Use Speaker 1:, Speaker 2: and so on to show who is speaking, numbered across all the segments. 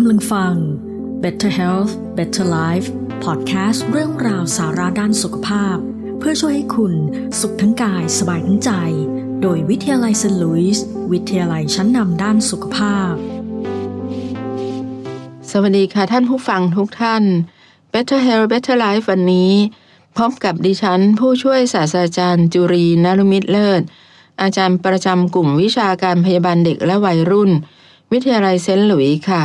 Speaker 1: กำลังฟัง Better Health Better Life พอดแคสต์เรื่องราวสาระด้านสุขภาพ เพื่อช่วยให้คุณสุขทั้งกายสบายทั้งใจ โดยวิทยาลัยเซนต์ลุยส์วิทยาลัยชั้นนำด้านสุขภาพ
Speaker 2: สวัสดีค่ะท่านผู้ฟังทุกท่าน Better Health Better Life วันนี้ พบกับดิฉันผู้ช่วยศาสตราจารย์จุรีนรุมิตรเลิศ อาจารย์ประจำกลุ่มวิชาการพยาบาลเด็กและวัยรุ่น วิทยาลัยเซนต์หลุยส์ค่ะ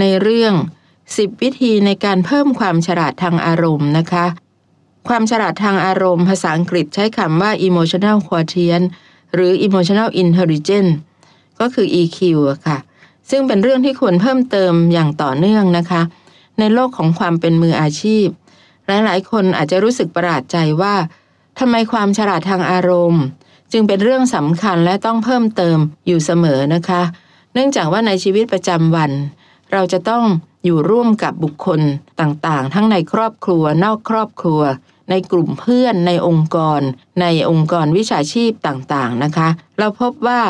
Speaker 2: ในเรื่อง 10 วิธีในการเพิ่มความฉลาดทางอารมณ์นะคะ ความฉลาดทางอารมณ์ ภาษาอังกฤษใช้คำว่า emotional quotient หรือ emotional intelligence ก็คือ EQ ะค่ะ ซึ่งเป็นเรื่องที่ควรเพิ่มเติมอย่างต่อเนื่องนะคะ ในโลกของความเป็นมืออาชีพ หลาย ๆ คนอาจจะรู้สึกประหลาดใจว่าทำไมความฉลาดทางอารมณ์ จึงเป็นเรื่องสำคัญและต้องเพิ่มเติมอยู่เสมอนะคะ เนื่องจากว่าในชีวิตประจำวัน เราจะต้องอยู่ร่วมกับบุคคลต่างๆ ทั้งในครอบครัวนอกครอบครัว ในกลุ่มเพื่อนในองค์กร ในองค์กรวิชาชีพต่างๆนะคะ เราพบว่า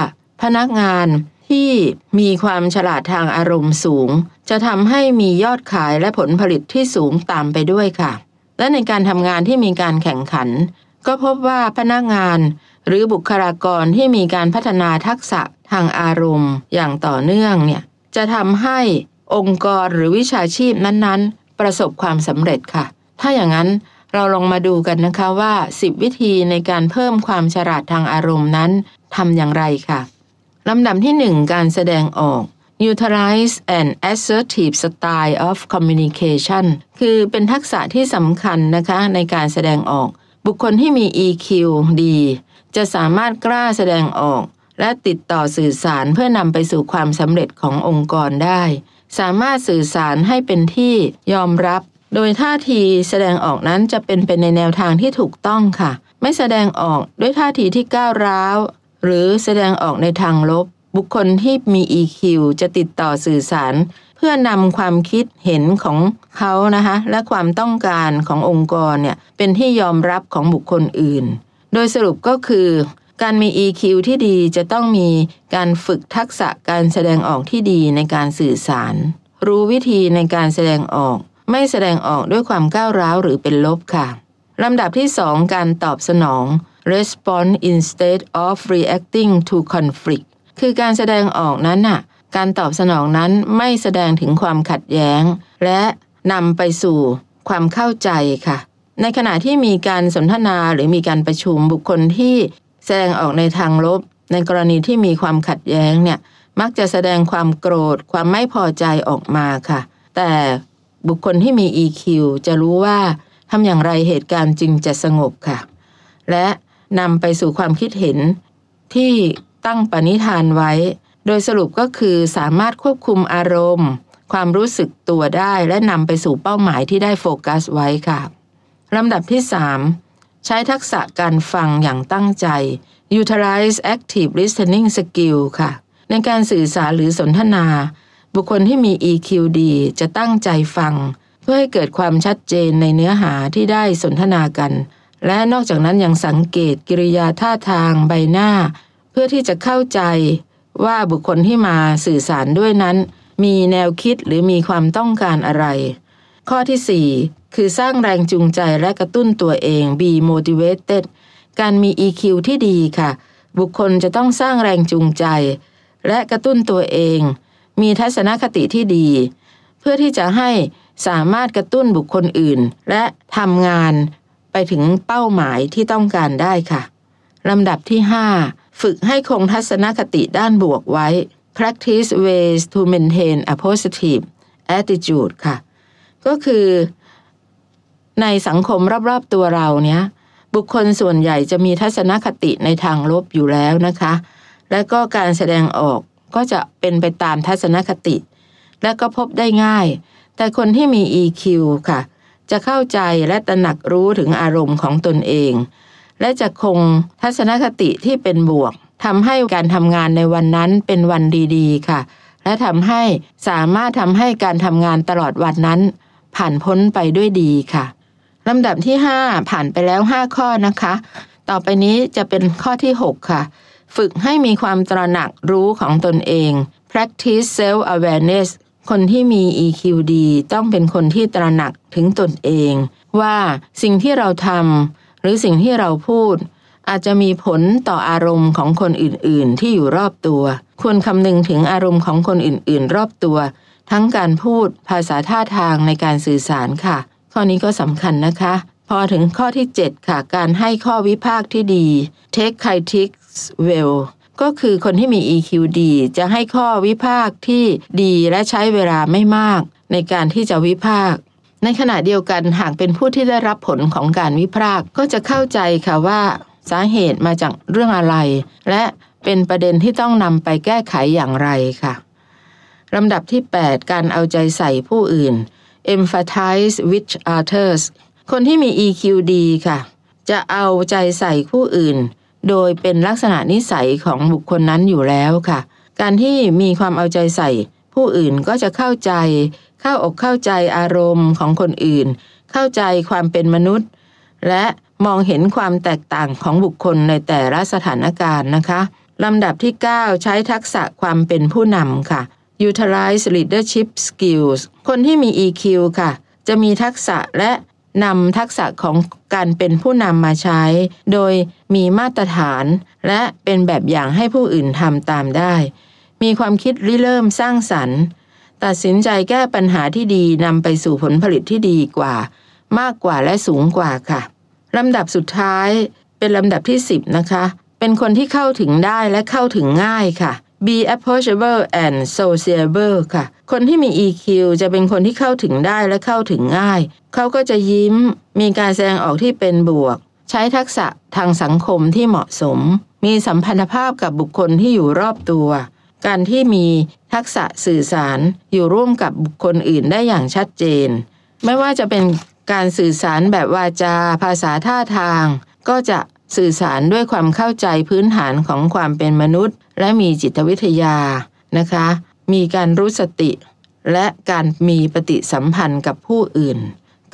Speaker 2: พนักงานที่มีความฉลาดทางอารมณ์สูง จะทำให้มียอดขายและผลผลิตที่สูงตามไปด้วยค่ะ และในการทำงานที่มีการแข่งขัน ก็พบว่าพนักงาน หรือบุคลากรที่มีการพัฒนาทักษะทางอารมณ์อย่างต่อเนื่องเนี่ย จะทำให้องค์กรหรือวิชาชีพนั้นๆ ประสบความสำเร็จค่ะ ถ้าอย่างนั้นเราลองมาดูกันนะคะว่า 10 วิธีในการเพิ่มความฉลาดทางอารมณ์นั้นทำอย่างไรค่ะลำดับที่ 1 การแสดงออก utilize an assertive style of communication คือเป็นทักษะที่สำคัญนะคะในการแสดงออก บุคคลที่มี EQ ดี จะสามารถกล้าแสดงออก และติดต่อสื่อสารเพื่อนำไปสู่ความสำเร็จขององค์กรได้ สามารถสื่อสารให้เป็นที่ยอมรับ โดยท่าทีแสดงออกนั้นจะเป็นไปในแนวทางที่ถูกต้องค่ะ ไม่แสดงออกด้วยท่าทีที่ก้าวร้าว หรือแสดงออกในทางลบ บุคคลที่มี EQ จะติดต่อสื่อสาร เพื่อนำความคิดเห็นของเขานะคะและความต้องการขององค์กรเนี่ยเป็นที่ยอมรับของบุคคลอื่นโดยสรุปก็คือ การมี EQ ที่ดีจะต้องมีการฝึกทักษะการแสดงออกที่ดีในการสื่อสาร รู้วิธีในการแสดงออก ไม่แสดงออกด้วยความก้าวร้าวหรือเป็นลบค่ะลำดับที่สองการตอบสนอง respond instead of reacting to conflict คือการแสดงออกนั้นน่ะ การตอบสนองนั้นไม่แสดงถึงความขัดแย้ง และนำไปสู่ความเข้าใจค่ะ ในขณะที่มีการสนทนาหรือมีการประชุมบุคคลที่ แสดงออกในทางลบ ในกรณีที่มีความขัดแย้งเนี่ยมักจะแสดงความโกรธความไม่พอใจออกมาค่ะ แต่บุคคลที่มี EQ จะรู้ว่าทำอย่างไรเหตุการณ์จึงจะสงบค่ะ และนำไปสู่ความคิดเห็นที่ตั้งปณิธานไว้ โดยสรุปก็คือสามารถควบคุมอารมณ์ ความรู้สึกตัวได้และนำไปสู่เป้าหมายที่ได้โฟกัสไว้ค่ะลำดับที่ 3 ใช้ทักษะการฟังอย่างตั้งใจ utilize active listening skill ค่ะ ในการสื่อสารหรือสนทนา บุคคลที่มี EQ ดีจะตั้งใจฟัง เพื่อให้เกิดความชัดเจนในเนื้อหาที่ได้สนทนากัน และนอกจากนั้นยังสังเกตกิริยาท่าทางใบหน้า เพื่อที่จะเข้าใจว่าบุคคลที่มาสื่อสารด้วยนั้น มีแนวคิดหรือมีความต้องการอะไร ข้อที่ 4 คือสร้างแรงจูงใจและกระตุ้นตัวเอง be motivated การมี EQ ที่ดีค่ะ บุคคลจะต้องสร้างแรงจูงใจ และกระตุ้นตัวเอง มีทัศนคติที่ดี เพื่อที่จะให้สามารถกระตุ้นบุคคลอื่น และทำงานไปถึงเป้าหมายที่ต้องการได้ค่ะลำดับที่ 5 ฝึกให้คงทัศนคติด้านบวกไว้ practice ways to maintain a positive attitude ค่ะ ก็คือในสังคมรอบๆตัวเราเนี้ยบุคคลส่วนใหญ่จะมีทัศนคติในทางลบอยู่แล้วนะคะ และก็การแสดงออกก็จะเป็นไปตามทัศนคติ และก็พบได้ง่าย แต่คนที่มี EQ ค่ะ จะเข้าใจและตระหนักรู้ถึงอารมณ์ของตนเอง และจะคงทัศนคติที่เป็นบวกทำให้การทำงานในวันนั้นเป็นวันดีๆ ค่ะ และทำให้สามารถทำให้การทำงานตลอดวันนั้น ผ่านพ้นไปด้วยดีค่ะลำดับที่ 5 ผ่านไปแล้ว 5 ข้อนะคะ ต่อไปนี้จะเป็นข้อที่ 6 ค่ะ ฝึกให้มีความตระหนักรู้ของตนเอง practice self awareness คนที่มี EQ ดีต้องเป็นคนที่ตระหนักถึงตนเอง ว่าสิ่งที่เราทำหรือสิ่งที่เราพูด อาจจะมีผลต่ออารมณ์ของคนอื่นๆ ที่อยู่รอบตัว ควรคำนึงถึงอารมณ์ของคนอื่นๆ รอบตัว ทั้งการพูดภาษาท่าทางในการสื่อสารค่ะ ข้อนี้ก็สำคัญนะคะ พอถึงข้อที่ 7 ค่ะ การให้ข้อวิพากษ์ที่ดี take critics well ก็คือคนที่มี EQ ดีจะให้ข้อวิพากษ์ที่ดีและใช้เวลาไม่มาก ในการที่จะวิพากษ์ในขณะเดียวกันหากเป็นผู้ที่ได้รับผลของการวิพากษ์ก็จะเข้าใจค่ะว่าสาเหตุมาจากเรื่องอะไร และเป็นประเด็นที่ต้องนำไปแก้ไขอย่างไรค่ะ ลำดับที่ 8 การเอาใจใส่ผู้อื่น emphasize with others คนที่มี EQ ดีค่ะ จะเอาใจใส่ผู้อื่น โดยเป็นลักษณะนิสัยของบุคคลนั้นอยู่แล้วค่ะ การที่มีความเอาใจใส่ ผู้อื่นก็จะเข้าใจ เข้าอกเข้าใจอารมณ์ของคนอื่น เข้าใจความเป็นมนุษย์ และมองเห็นความแตกต่างของบุคคลในแต่ละสถานการณ์นะคะลำดับที่ 9 ใช้ทักษะความเป็นผู้นำค่ะ utilize leadership skills คนที่มี EQ ค่ะ จะมีทักษะและนำทักษะของการเป็นผู้นำมาใช้ โดยมีมาตรฐาน และเป็นแบบอย่างให้ผู้อื่นทำตามได้ มีความคิดริเริ่มสร้างสรรค์ ตัดสินใจแก้ปัญหาที่ดีนำไปสู่ผลผลิตที่ดีกว่า มากกว่าและสูงกว่าค่ะลำดับสุดท้ายเป็นลำดับที่ 10 นะคะ เป็นคนที่เข้าถึงได้และเข้าถึงง่ายค่ะ be approachable and sociable ค่ะ คนที่มี EQ จะเป็นคนที่เข้าถึงได้และเข้าถึงง่าย เขาก็จะยิ้ม มีการแสดงออกที่เป็นบวก ใช้ทักษะทางสังคมที่เหมาะสม มีสัมพันธภาพกับบุคคลที่อยู่รอบตัว การที่มีทักษะสื่อสารอยู่ร่วมกับบุคคลอื่นได้อย่างชัดเจน ไม่ว่าจะเป็นการสื่อสารแบบวาจา ภาษาท่าทาง ก็จะสื่อสารด้วยความเข้าใจพื้นฐานของความเป็นมนุษย์ และมีจิตวิทยานะคะ มีการรู้สติ และการมีปฏิสัมพันธ์กับผู้อื่น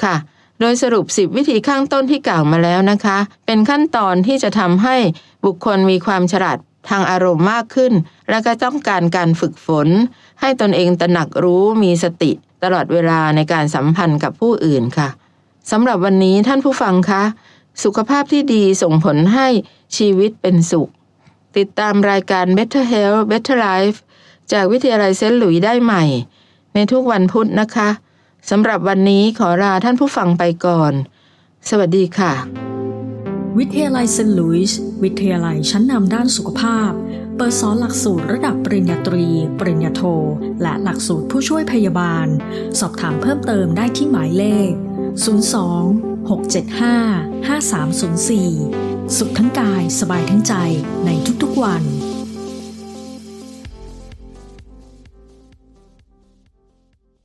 Speaker 2: ค่ะ โดยสรุป 10 วิธีข้างต้นที่กล่าวมาแล้วนะคะ เป็นขั้นตอนที่จะทำให้บุคคลมีความฉลาดทางอารมณ์มากขึ้น และก็ต้องการการฝึกฝน ให้ตนเองตระหนักรู้มีสติ ตลอดเวลาในการสัมพันธ์กับผู้อื่นค่ะสำหรับวันนี้ท่านผู้ฟังคะ สุขภาพที่ดีส่งผลให้ชีวิตเป็นสุข ติดตามรายการ Better Health Better Life จากวิทยาลัยเซนต์หลุยได้ใหม่ ในทุกวันพุธนะคะสำหรับวันนี้ขอลาท่านผู้ฟังไปก่อน สวัสดีค่ะ
Speaker 1: วิทยาลัยเซนต์หลุยส์วิทยาลัยชั้นนำด้านสุขภาพ เปิดสอนหลักสูตรระดับปริญญาตรี ปริญญาโท และหลักสูตรผู้ช่วยพยาบาล สอบถามเพิ่มเติมได้ที่หมายเลข 02 675 5304 สุขทั้งกายสบายทั้งใจในทุกๆวัน